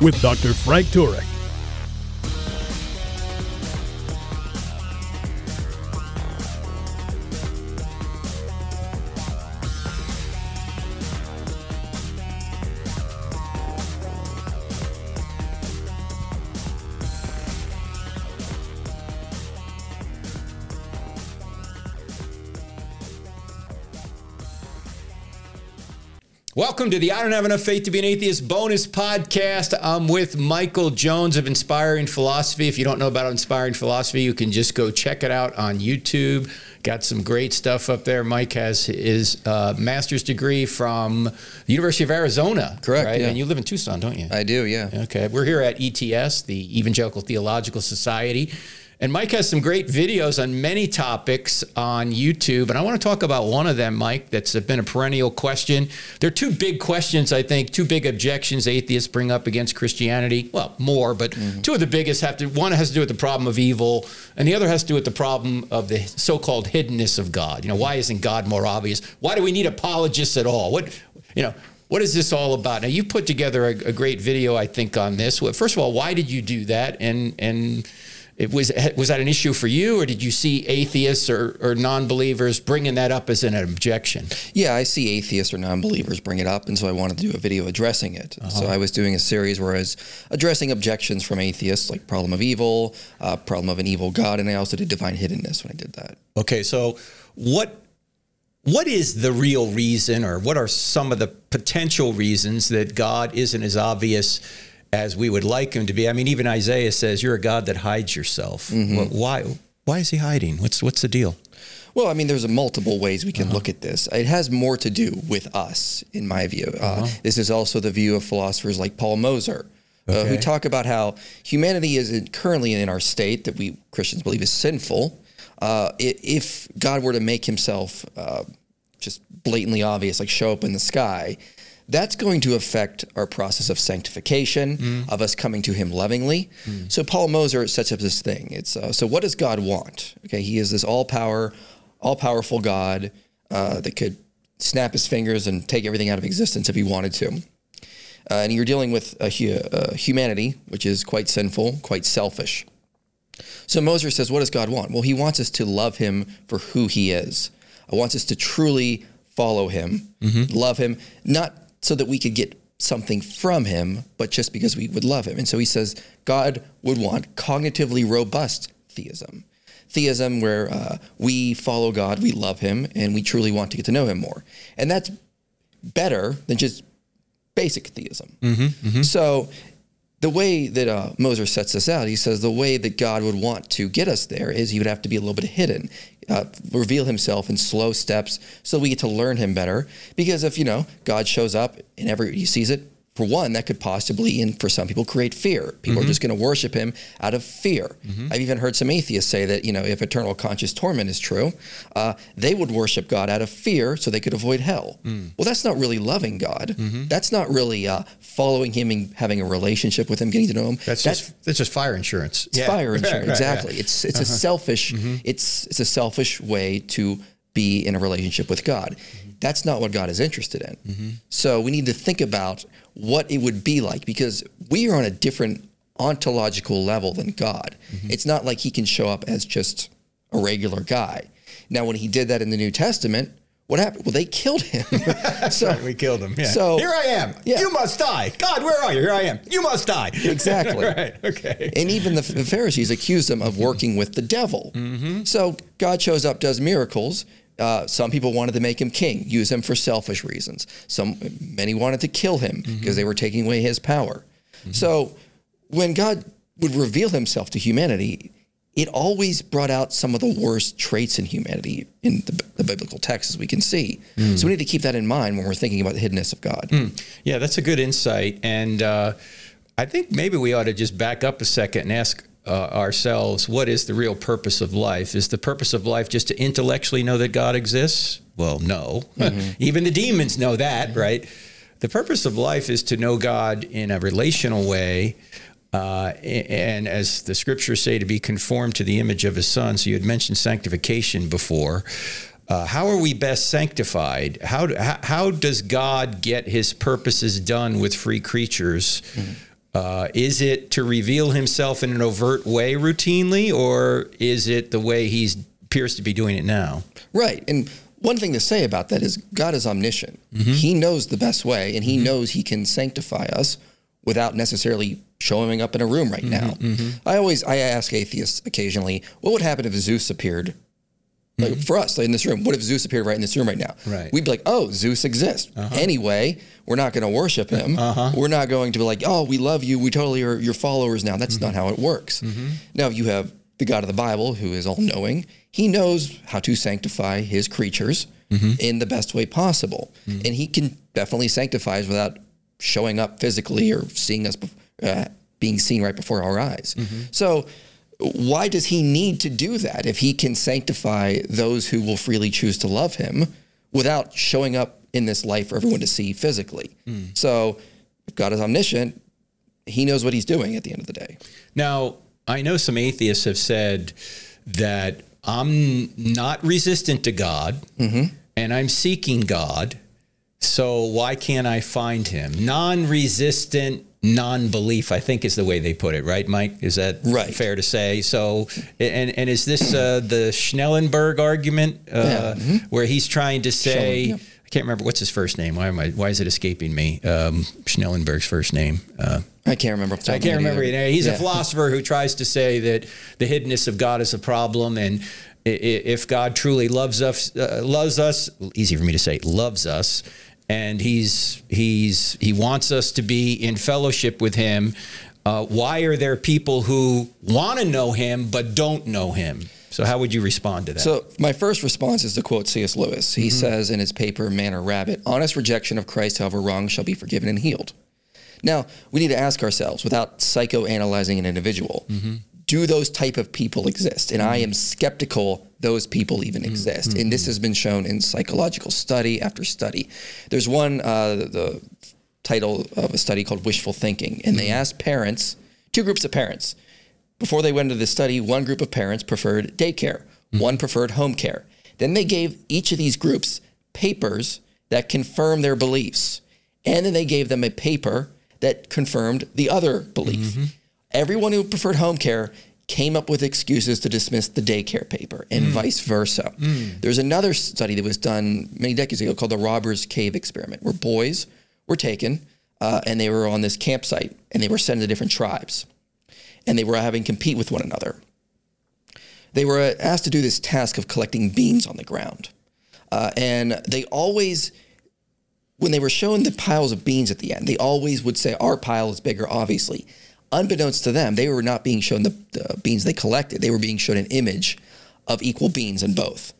with Dr. Frank Turek. Welcome to the I Don't Have Enough Faith to Be an Atheist bonus podcast. I'm with Michael Jones of Inspiring Philosophy. If you don't know about Inspiring Philosophy, you can just go check it out on YouTube. Got some great stuff up there. Mike has his uh, master's degree from the University of Arizona. Correct, Right? yeah. And you live in Tucson, don't you? I do, yeah. Okay, we're here at ETS, the Evangelical Theological Society. And Mike has some great videos on many topics on YouTube. And I want to talk about one of them, Mike, that's been a perennial question. There are two big questions, I think, two big objections atheists bring up against Christianity. Well, more, but mm-hmm. two of the biggest have to, one has to do with the problem of evil, and the other has to do with the problem of the so called hiddenness of God. You know, why isn't God more obvious? Why do we need apologists at all? What, you know, what is this all about? Now you put together a, a great video, I think, on this. Well, First of all, why did you do that? And and it was was that an issue for you, or did you see atheists or, or non-believers bringing that up as an objection? Yeah, I see atheists or non believers bring it up, and so I wanted to do a video addressing it. So I was doing a series where I was addressing objections from atheists, like problem of evil, uh, problem of an evil God, and I also did divine hiddenness when I did that. Okay, so what what is the real reason, or what are some of the potential reasons that God isn't as obvious as we would like him to be? I mean, even Isaiah says, "You're a God that hides yourself." Well, why? Why is he hiding? What's what's the deal? Well, I mean, there's a multiple ways we can look at this. It has more to do with us, in my view. Uh, This is also the view of philosophers like Paul Moser, uh, who talk about how humanity is currently in our state that we Christians believe is sinful. Uh, if God were to make himself uh, just blatantly obvious, like show up in the sky, that's going to affect our process of sanctification, of us coming to Him lovingly. So Paul Moser sets up this thing. It's uh, so what does God want? Okay, He is this all power, all powerful God uh, that could snap His fingers and take everything out of existence if He wanted to. Uh, and you're dealing with a hu- humanity which is quite sinful, quite selfish. So Moser says, what does God want? Well, he wants us to love him for who he is. He wants us to truly follow him, love him, not so that we could get something from him, but just because we would love him. And so he says, God would want cognitively robust theism. Theism where uh, we follow God, we love him, and we truly want to get to know him more. And that's better than just basic theism. So the way that uh, Moser sets this out, he says the way that God would want to get us there is he would have to be a little bit hidden, uh, reveal himself in slow steps so we get to learn him better. Because if, you know, God shows up and every, he sees it, for one, that could possibly, and for some people, create fear. People are mm-hmm. just going to worship him out of fear. Mm-hmm. I've even heard some atheists say that, you know, if eternal conscious torment is true, uh, they would worship God out of fear so they could avoid hell. Mm. Well, that's not really loving God. Mm-hmm. That's not really uh, following him and having a relationship with him, getting to know him. That's just that's just fire insurance. It's fire insurance. exactly. It's it's a uh-huh. selfish it's it's a selfish way to be in a relationship with God. That's not what God is interested in. So we need to think about what it would be like because we are on a different ontological level than God. It's not like he can show up as just a regular guy. Now when he did that in the New Testament, what happened? Well, they killed him. so We killed him. Yeah. So here I am. Yeah. You must die. God, where are you? Here I am. You must die. Exactly. right. Okay. And even the the Pharisees accused him of working with the devil. Mm-hmm. So God shows up, does miracles. Uh, some people wanted to make him king, use him for selfish reasons. Some many wanted to kill him Mm-hmm. because they were taking away his power. So when God would reveal himself to humanity, it always brought out some of the worst traits in humanity in the, the biblical texts, as we can see. Mm. So we need to keep that in mind when we're thinking about the hiddenness of God. Yeah, that's a good insight. And uh, I think maybe we ought to just back up a second and ask uh, ourselves what is the real purpose of life? Is the purpose of life just to intellectually know that God exists? Well, no. Mm-hmm. Even the demons know that, right? The purpose of life is to know God in a relational way. Uh, and as the scriptures say, to be conformed to the image of his son. So you had mentioned sanctification before. Uh, how are we best sanctified? How, do, how, how, does God get his purposes done with free creatures? Mm-hmm. Uh, is it to reveal himself in an overt way routinely, or is it the way he appears to be doing it now? Right. And one thing to say about that is God is omniscient. Mm-hmm. He knows the best way, and He mm-hmm. knows He can sanctify us without necessarily showing up in a room right now. Mm-hmm. mm-hmm. I always I ask atheists occasionally, what would happen if Zeus appeared like mm-hmm. for us, like in this room, what if Zeus appeared right in this room right now? Right. We'd be like, oh, Zeus exists. Uh-huh. Anyway, we're not going to worship him. Uh-huh. We're not going to be like, oh, we love you. We totally are your followers now. That's mm-hmm. not how it works. Mm-hmm. Now you have the God of the Bible who is all knowing. He knows how to sanctify his creatures mm-hmm. in the best way possible. Mm-hmm. And he can definitely sanctify us without showing up physically or seeing us uh, being seen right before our eyes. Mm-hmm. So, why does he need to do that if he can sanctify those who will freely choose to love him without showing up in this life for everyone to see physically? Mm. So, if God is omniscient, he knows what he's doing at the end of the day. Now, I know some atheists have said that I'm not resistant to God mm-hmm. and I'm seeking God. So why can't I find him? Non resistant non-belief i think is the way they put it right mike is that right. fair to say so and and is this uh, the Schellenberg argument uh, yeah. mm-hmm. where he's trying to say yeah. i can't remember what's his first name why am i why is it escaping me um, Schellenberg's first name uh, I can't remember. I can't remember. Either. He's yeah. a philosopher who tries to say that the hiddenness of God is a problem, and if God truly loves us, uh, loves us, easy for me to say, loves us, and he's he's he wants us to be in fellowship with him. Uh, why are there people who want to know him but don't know him? So how would you respond to that? So my first response is to quote C.S. Lewis. He mm-hmm. says in his paper Man or Rabbit, honest rejection of Christ, however wrong, shall be forgiven and healed. Now, we need to ask ourselves, without psychoanalyzing an individual, mm-hmm do those type of people exist? And mm-hmm. I am skeptical those people even mm-hmm. exist. Mm-hmm. And this has been shown in psychological study after study. There's one, uh, the title of a study called Wishful Thinking, and they mm-hmm. asked parents, two groups of parents. Before they went into the study, one group of parents preferred daycare, mm-hmm. one preferred home care. Then they gave each of these groups papers that confirmed their beliefs. And then they gave them a paper that confirmed the other belief. Mm-hmm everyone who preferred home care came up with excuses to dismiss the daycare paper and mm. vice versa. Mm. There's another study that was done many decades ago called the Robbers Cave Experiment, where boys were taken uh, and they were on this campsite and they were sent to different tribes and they were having compete with one another. They were asked to do this task of collecting beans on the ground. Uh, and they always, when they were shown the piles of beans at the end, they always would say, Our pile is bigger, obviously unbeknownst to them, they were not being shown the, the, beans they collected. They were being shown an image of equal beans in both.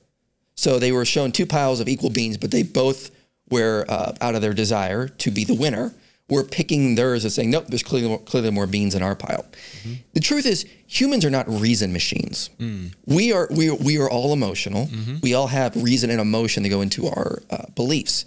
So they were shown two piles of equal beans, but they both were, uh, out of their desire to be the winner, were picking theirs and saying, nope, there's clearly more, clearly more beans in our pile. Mm-hmm. The truth is, humans are not reason machines. Mm. We, are, we, we are all emotional. Mm-hmm. We all have reason and emotion that go into our uh, beliefs.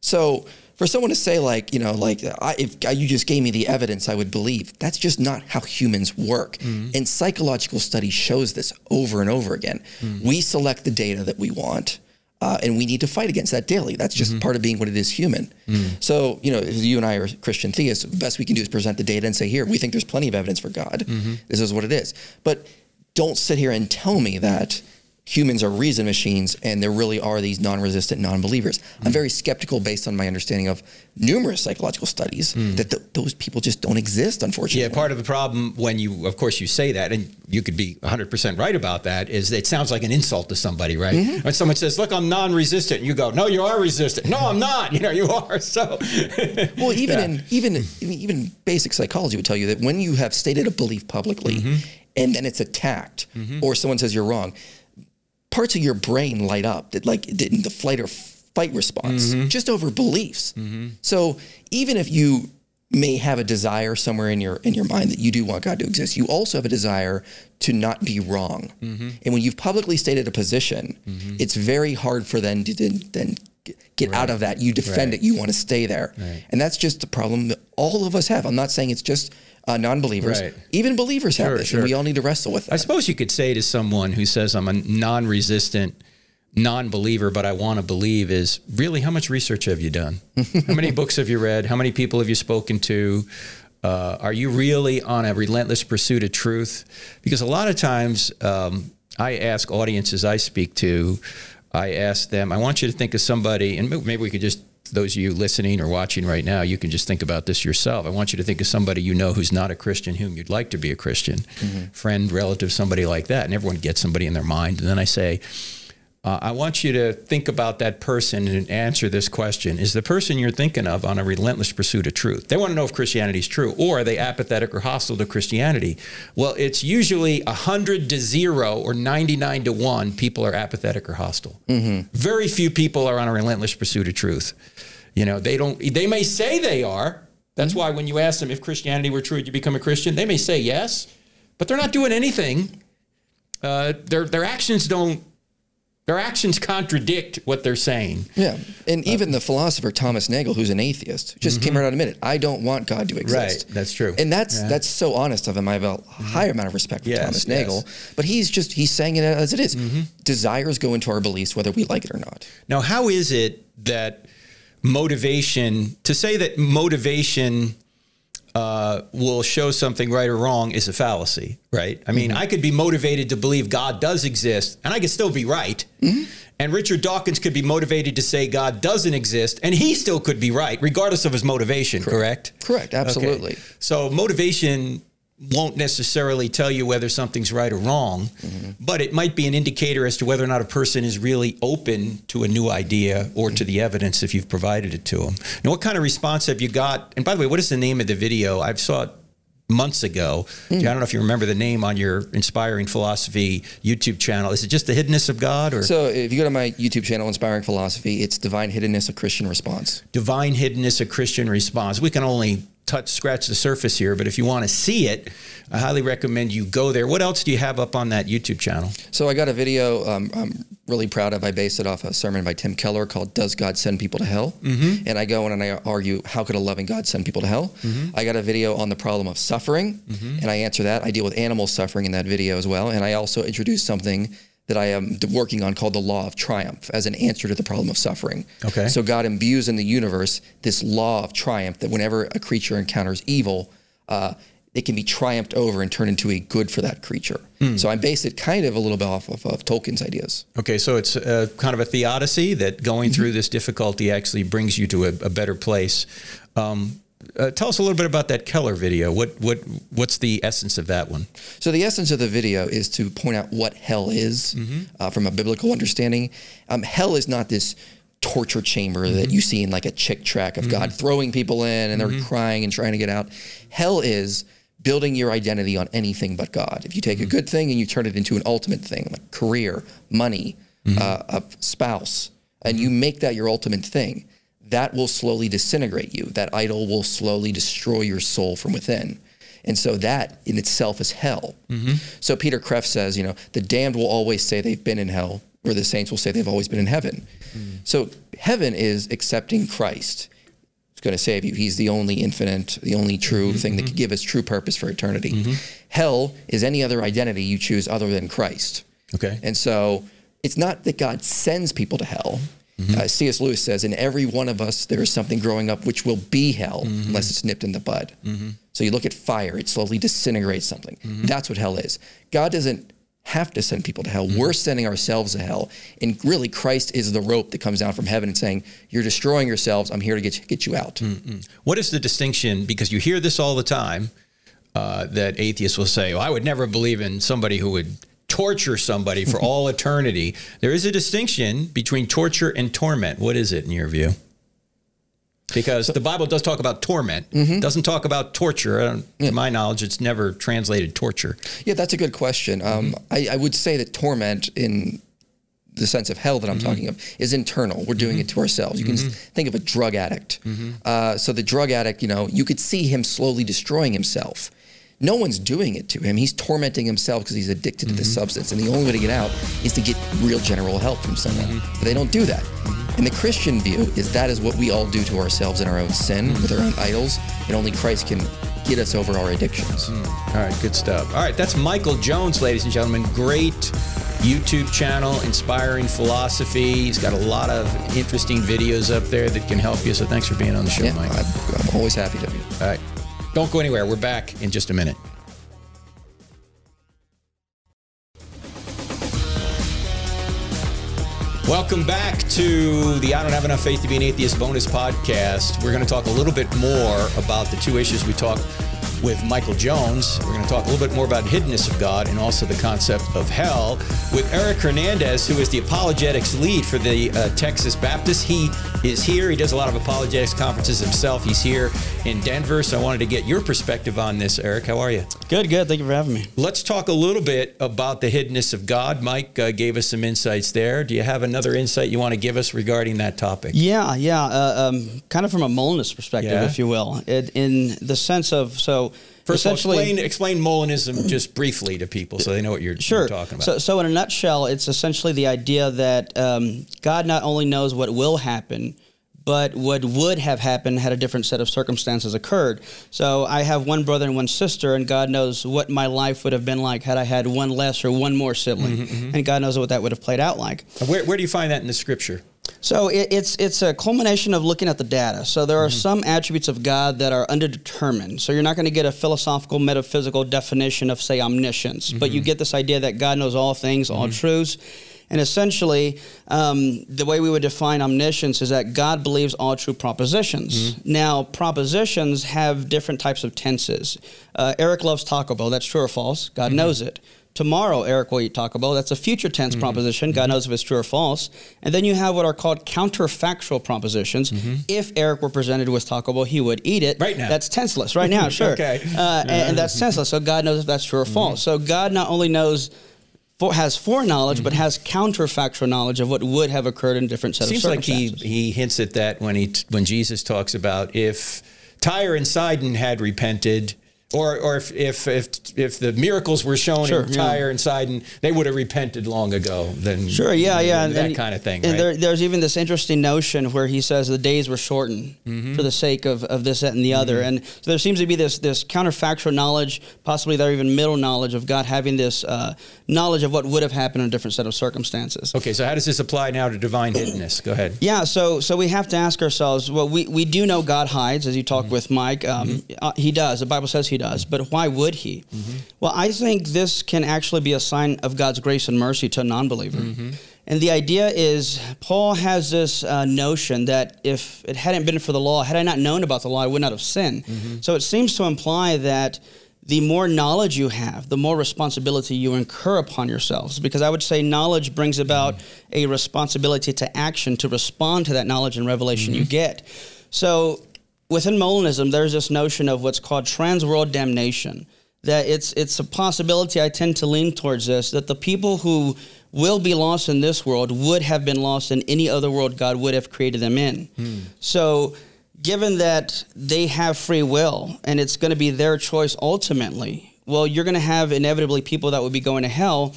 So for someone to say like you know like I, if you just gave me the evidence i would believe that's just not how humans work mm-hmm. and psychological study shows this over and over again mm-hmm. we select the data that we want uh, and we need to fight against that daily that's just mm-hmm. part of being what it is human mm-hmm. so you know you and i are christian theists the best we can do is present the data and say here we think there's plenty of evidence for god mm-hmm. this is what it is but don't sit here and tell me that humans are reason machines and there really are these non-resistant non-believers mm. i'm very skeptical based on my understanding of numerous psychological studies mm. that th- those people just don't exist unfortunately yeah part of the problem when you of course you say that and you could be 100% right about that is it sounds like an insult to somebody right mm-hmm. when someone says look i'm non-resistant you go no you are resistant no i'm not you know you are so well even yeah. in even even basic psychology would tell you that when you have stated a belief publicly mm-hmm. and then it's attacked mm-hmm. or someone says you're wrong parts of your brain light up that like the flight or fight response mm-hmm. just over beliefs. Mm-hmm. So even if you may have a desire somewhere in your in your mind that you do want God to exist. You also have a desire to not be wrong. Mm-hmm. And when you've publicly stated a position, it's very hard for them to then- then get out of that. You defend Right. it. You want to stay there, Right. and that's just the problem that all of us have. I'm not saying it's just uh, non-believers. Right. Even believers have Sure, this, sure. and we all need to wrestle with that. I suppose you could say to someone who says, I'm a non resistant non believer, but I want to believe, is really how much research have you done? how many books have you read? How many people have you spoken to? Uh, are you really on a relentless pursuit of truth? Because a lot of times um, I ask audiences I speak to, I ask them, I want you to think of somebody, and maybe we could just those of you listening or watching right now, you can just think about this yourself. I want you to think of somebody you know who's not a Christian, whom you'd like to be a Christian, mm-hmm. friend, relative, somebody like that. And everyone gets somebody in their mind. And then I say, uh, I want you to think about that person and answer this question. Is the person you're thinking of on a relentless pursuit of truth? They want to know if Christianity is true, or are they apathetic or hostile to Christianity? Well, it's usually 100 to 0 or 99 to 1 people are apathetic or hostile. Very few people are on a relentless pursuit of truth. You know, they don't, they may say they are. That's why when you ask them if Christianity were true, would you become a Christian? They may say yes, but they're not doing anything. Uh, their, their actions don't their actions contradict what they're saying. Yeah, and uh, even the philosopher Thomas Nagel, who's an atheist, just came mm-hmm. right out and admitted, "I don't want God to exist." Right, that's true. and that's Yeah. that's so honest of him. I have a mm-hmm. higher amount of respect for Yes, Thomas yes. Nagel, but he's just he's saying it as it is. Mm-hmm. Desires go into our beliefs, whether we like it or not. Now, how is it that motivation, to say that motivation uh, will show something right or wrong is a fallacy, right? I mean, I could be motivated to believe God does exist and I could still be right. And Richard Dawkins could be motivated to say God doesn't exist and he still could be right, regardless of his motivation, correct? Correct, absolutely. Okay. So motivation won't necessarily tell you whether something's right or wrong, mm-hmm. but it might be an indicator as to whether or not a person is really open to a new idea or to the evidence if you've provided it to them. Now, what kind of response have you got? And by the way, what is the name of the video? I saw it months ago. Hmm. I don't know if you remember the name on your Inspiring Philosophy YouTube channel. Is it just the hiddenness of God or So if you go to my YouTube channel, Inspiring Philosophy, it's Divine Hiddenness, a Christian Response. divine hiddenness, a Christian response? We can only touch scratch the surface here, but if you want to see it, I highly recommend you go there. What else do you have up on that YouTube channel? So I got a video um, I'm really proud of. I based it off a sermon by Tim Keller called "Does God Send People to Hell?" Mm-hmm. And I go in and I argue, how could a loving God send people to hell? Mm-hmm. I got a video on the problem of suffering, and I answer that. I deal with animal suffering in that video as well, and I also introduce something that I am working on called the law of triumph as an answer to the problem of suffering. Okay. So God imbues in the universe this law of triumph that whenever a creature encounters evil, uh, it can be triumphed over and turned into a good for that creature. So I base it kind of a little bit off of, of Tolkien's ideas. Okay, so it's uh, kind of a theodicy that going through this difficulty actually brings you to a, a better place. Um, uh, tell us a little bit about that Keller video. What what what's the essence of that one? So the essence of the video is to point out what hell is uh, from a biblical understanding. Um, hell is not this torture chamber that you see in like a Chick tract of God throwing people in and they're crying and trying to get out. Hell is building your identity on anything but God. If you take a good thing and you turn it into an ultimate thing, like career, money, uh, a spouse, and you make that your ultimate thing, that will slowly disintegrate you. That idol will slowly destroy your soul from within. And so that in itself is hell. Mm-hmm. So Peter Kreeft says, you know, the damned will always say they've been in hell, or the saints will say they've always been in heaven. Mm-hmm. So heaven is accepting Christ. It's going to save you. He's the only infinite, the only true mm-hmm. thing that can give us true purpose for eternity. Hell is any other identity you choose other than Christ. Okay. And so it's not that God sends people to hell. Mm-hmm. Uh, C.S. Lewis says, in every one of us, there is something growing up which will be hell mm-hmm. unless it's nipped in the bud. Mm-hmm. So you look at fire, it slowly disintegrates something. That's what hell is. God doesn't have to send people to hell. We're sending ourselves to hell. And really, Christ is the rope that comes down from heaven and saying, You're destroying yourselves. I'm here to get you, get you out. What is the distinction? Because you hear this all the time uh, that atheists will say, well, I would never believe in somebody who would torture somebody for all eternity. There is a distinction between torture and torment. What is it in your view? Because the Bible does talk about torment, mm-hmm. doesn't talk about torture. I don't- To my knowledge, it's never translated torture. Yeah, that's a good question. Um, mm-hmm. I, I would say that torment in the sense of hell that I'm mm-hmm. talking of is internal. We're doing it to ourselves. You can s- think of a drug addict. Uh, so the drug addict, you know, you could see him slowly destroying himself. No one's doing it to him. He's tormenting himself because he's addicted to this mm-hmm. substance. And the only way to get out is to get real general help from someone. Mm-hmm. But they don't do that. Mm-hmm. And the Christian view is that is what we all do to ourselves in our own sin, with our own idols. And only Christ can get us over our addictions. Mm. All right, good stuff. All right, that's Michael Jones, ladies and gentlemen. Great YouTube channel, inspiring philosophy. He's got a lot of interesting videos up there that can help you. So thanks for being on the show, Yeah, Mike. I'm, I'm always happy to be. All right, don't go anywhere. We're back in just a minute. Welcome back to the I Don't Have Enough Faith to Be an Atheist bonus podcast. We're going to talk a little bit more about the two issues we talked with Michael Jones. We're going to talk a little bit more about hiddenness of God and also the concept of hell with Eric Hernandez, who is the apologetics lead for the uh, Texas Baptist. He is here. He does a lot of apologetics conferences himself. He's here in Denver. So I wanted to get your perspective on this, Eric. How are you? Good, good. Thank you for having me. Let's talk a little bit about the hiddenness of God. Mike uh, gave us some insights there. Do you have another insight you want to give us regarding that topic? Yeah, yeah. Uh, um, kind of from a Molinist perspective, Yeah. if you will, it, in the sense of so First of all, essentially. explain, explain Molinism just briefly to people so they know what you're, Sure. you're talking about. So, so in a nutshell, it's essentially the idea that um, God not only knows what will happen, but what would have happened had a different set of circumstances occurred. So I have one brother and one sister, and God knows what my life would have been like had I had one less or one more sibling, Mm-hmm, and God knows what that would have played out like. where, where do you find that in the scripture? So it, it's it's a culmination of looking at the data. So there are Mm-hmm. some attributes of God that are underdetermined. So you're not going to get a philosophical, metaphysical definition of say omniscience, but you Mm-hmm. get this idea that God knows all things, all truths. And essentially, um, the way we would define omniscience is that God believes all true propositions. Mm-hmm. Now, propositions have different types of tenses. Uh, Eric loves Taco Bell. That's true or false. God Mm-hmm. knows it. Tomorrow, Eric will eat Taco Bell. That's a future tense Mm-hmm. proposition. God knows if it's true or false. And then you have what are called counterfactual propositions. If Eric were presented with Taco Bell, he would eat it. Mm-hmm. Right now. That's tenseless. Right now, sure. Okay. Uh, and, and that's tenseless. So God knows if that's true or Mm-hmm. false. So God not only knows. Has foreknowledge, but has counterfactual knowledge of what would have occurred in different set Seems of like he, he hints at that when he when Jesus talks about if Tyre and Sidon had repented, or or if if if, if the miracles were shown Sure, in yeah. Tyre and Sidon, they would have repented long ago. Then Sure, yeah, yeah, that and- kind of thing. And right? there, there's even this interesting notion where he says the days were shortened Mm-hmm. for the sake of, of this, that, and the other. And so there seems to be this this counterfactual knowledge, possibly there even middle knowledge of God having this uh, knowledge of what would have happened in a different set of circumstances. okay, so how does this apply now to divine hiddenness? Go ahead. Yeah, so so we have to ask ourselves. Well, we, we do know God hides, as you talked with Mike. Um, uh, he does. The Bible says he does. But why would he? Well, I think this can actually be a sign of God's grace and mercy to a non-believer. And the idea is, Paul has this uh, notion that if it hadn't been for the law, had I not known about the law, I would not have sinned. So it seems to imply that the more knowledge you have, the more responsibility you incur upon yourselves. Because I would say knowledge brings about a responsibility to action to respond to that knowledge and revelation you get. So within Molinism, there's this notion of what's called trans-world damnation. That it's it's a possibility. I tend to lean towards this that the people who will be lost in this world would have been lost in any other world God would have created them in. Hmm. So given that they have free will and it's going to be their choice ultimately, well, you're going to have inevitably people that would be going to hell.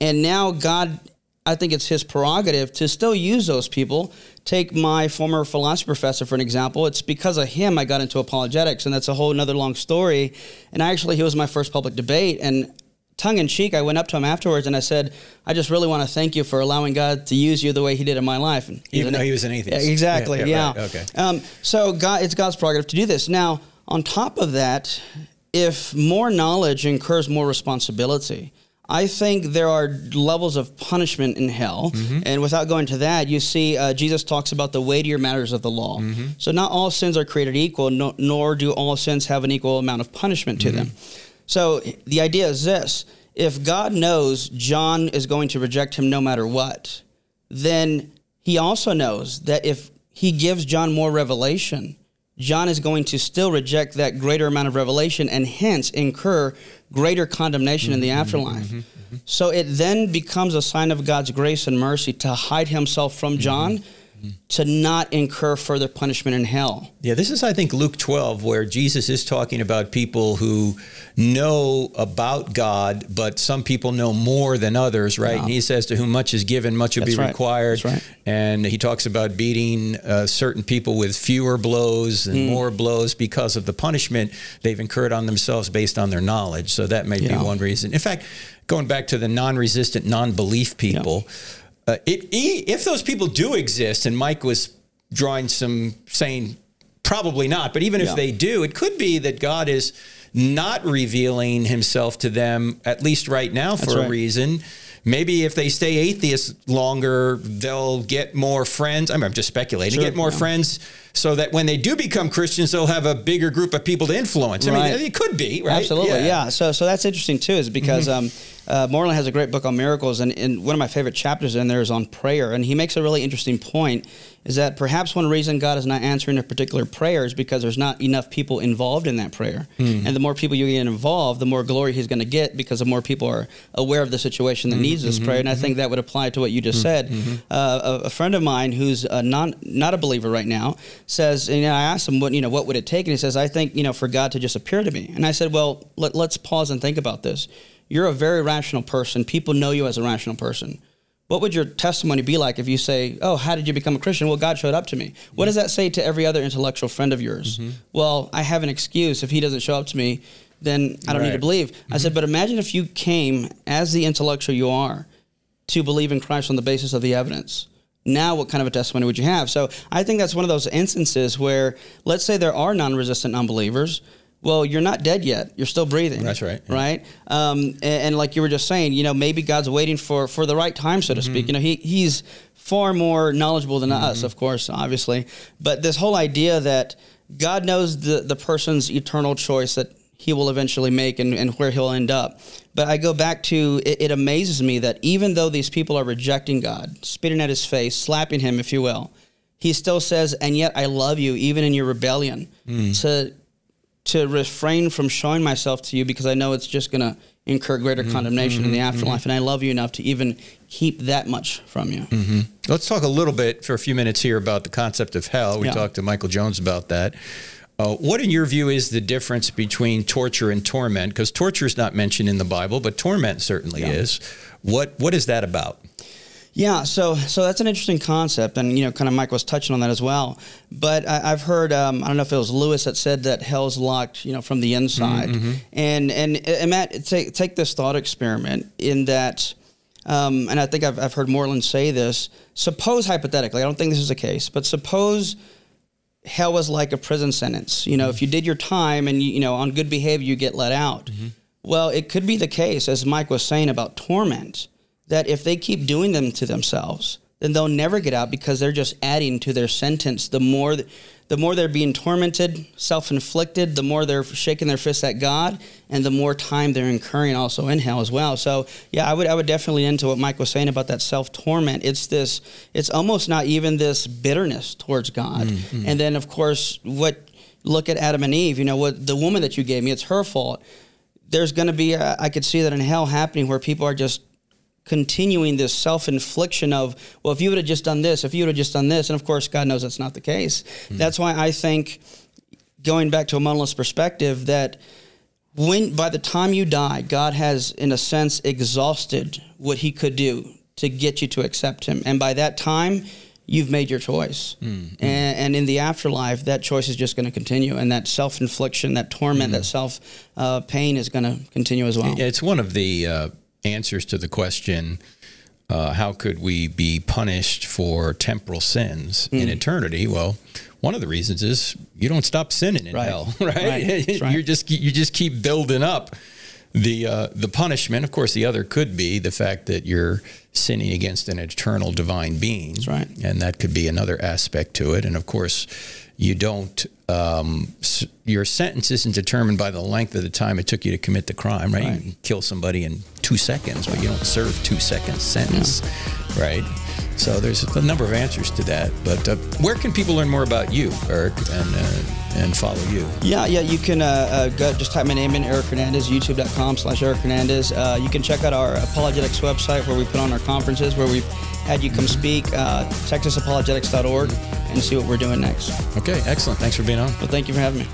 And now God, I think it's his prerogative to still use those people. Take my former philosophy professor for an example. It's because of him I got into apologetics, and that's a whole another long story. And actually, he was my first public debate. And tongue in cheek, I went up to him afterwards and I said, I just really want to thank you for allowing God to use you the way he did in my life. And Even though he was an atheist. Yeah, exactly. Yeah, Yeah. yeah, right, okay. Um, so God, it's God's prerogative to do this. Now, on top of that, if more knowledge incurs more responsibility, I think there are levels of punishment in hell. Mm-hmm. And without going to that, you see uh, Jesus talks about the weightier matters of the law. Mm-hmm. So not all sins are created equal, no, nor do all sins have an equal amount of punishment to them. So the idea is this if God knows John is going to reject him no matter what, then he also knows that if he gives John more revelation, John is going to still reject that greater amount of revelation and hence incur greater condemnation in the mm-hmm, afterlife. Mm-hmm, mm-hmm. So it then becomes a sign of God's grace and mercy to hide himself from John to not incur further punishment in hell. Yeah, this is, I think, Luke 12, where Jesus is talking about people who know about God, but some people know more than others, right? Yeah. And he says, To whom much is given, much will That's be right. required. Right. And he talks about beating uh, certain people with fewer blows and more blows because of the punishment they've incurred on themselves based on their knowledge. So that may Yeah. be one reason. In fact, going back to the non resistant, non belief people, uh, it, if those people do exist, and Mike was drawing some saying probably not, but even if Yeah. they do, it could be that God is not revealing himself to them, at least right now, for a reason. Maybe if they stay atheists longer, they'll get more friends. I mean, I'm just speculating. Sure, get more yeah. friends so that when they do become Christians, they'll have a bigger group of people to influence. I Right. mean, it could be, right? Absolutely, yeah. So, so that's interesting too, is because Mm-hmm. um, uh, Moreland has a great book on miracles, and, and one of my favorite chapters in there is on prayer, and he makes a really interesting point. Is that perhaps one reason God is not answering a particular prayer is because there's not enough people involved in that prayer, Hmm. and the more people you get involved, the more glory He's going to get because the more people are aware of the situation Mm-hmm. that needs this prayer. And I think that would apply to what you just said. Uh, a, a friend of mine who's a non not a believer right now says, and I asked him what you know what would it take, and he says, I think you know for God to just appear to me. And I said, well, let, let's pause and think about this. You're a very rational person. People know you as a rational person. What would your testimony be like if you say, "Oh, how did you become a Christian?" Well, God showed up to me. What does that say to every other intellectual friend of yours? Mm-hmm. Well, I have an excuse. If he doesn't show up to me, then I don't need to Right. believe. I said, mm-hmm. but imagine if you came as the intellectual you are to believe in Christ on the basis of the evidence. Now, what kind of a testimony would you have? So, I think that's one of those instances where, let's say there are non-resistant non-believers. Well, you're not dead yet. You're still breathing. That's right, yeah. Right. Um, and, and like you were just saying, you know, maybe God's waiting for for the right time, so to Mm-hmm. speak. You know, he he's far more knowledgeable than us, of course, obviously. But this whole idea that God knows the the person's eternal choice that he will eventually make and, and where he'll end up. But I go back to it, it amazes me that even though these people are rejecting God, spitting at his face, slapping him, if you will, he still says, "And yet I love you, even in your rebellion." To to refrain from showing myself to you because I know it's just going to incur greater mm-hmm, condemnation in the mm-hmm, afterlife, mm-hmm. and I love you enough to even keep that much from you. Let's talk a little bit for a few minutes here about the concept of hell. We Yeah. talked to Michael Jones about that. Uh, what, in your view, is the difference between torture and torment? Because torture is not mentioned in the Bible, but torment certainly is. What What is that about? Yeah, so so that's an interesting concept, and you know, kind of Mike was touching on that as well. But I, I've heard, um, I don't know if it was Lewis that said that hell's locked, you know, from the inside. And, and and Matt, take take this thought experiment in that, um, and I think I've I've heard Moreland say this. Suppose hypothetically, I don't think this is the case, but suppose hell was like a prison sentence. You know, if you did your time and you, you know on good behavior you get let out. Well, it could be the case, as Mike was saying about torment, that if they keep doing them to themselves, then they'll never get out because they're just adding to their sentence. The more, the more they're being tormented, self-inflicted, the more they're shaking their fists at God, and the more time they're incurring also in hell as well. So, yeah, I would, I would definitely into what Mike was saying about that self-torment. It's this, it's almost not even this bitterness towards God. Mm, mm. And then, of course, what look at Adam and Eve. You know, what the woman that you gave me, it's her fault there's going to be a, I could see that in hell happening where people are just continuing this self-infliction of well if you would have just done this if you would have just done this and of course god knows that's not the case. That's why i think going back to a Molinist perspective that when by the time you die god has in a sense exhausted what he could do to get you to accept him. And by that time you've made your choice. And, and in the afterlife that choice is just going to continue and that self-infliction that torment that self uh, pain is going to continue as well. Yeah, it's one of the uh, answers to the question uh, how could we be punished for temporal sins Mm. in eternity? Well, one of the reasons is you don't stop sinning in Right. hell, right? Right. Right. you just you just keep building up the uh, the punishment. Of course, the other could be the fact that you're sinning against an eternal divine being, That's right. And that could be another aspect to it. And of course, you don't. Um, your sentence isn't determined by the length of the time it took you to commit the crime, right? You can kill somebody in two seconds, but you don't serve two seconds sentence, right? So there's a number of answers to that. But uh, where can people learn more about you, Eric, and uh, and follow you? Yeah, yeah, you can uh, uh, go, just type my name in, Eric Hernandez, youtube.com slash Eric Hernandez. Uh, you can check out our apologetics website where we put on our conferences, where we've had you come speak, uh, texasapologetics.org, and see what we're doing next. Okay, excellent. Thanks for being on. Well, thank you for having me.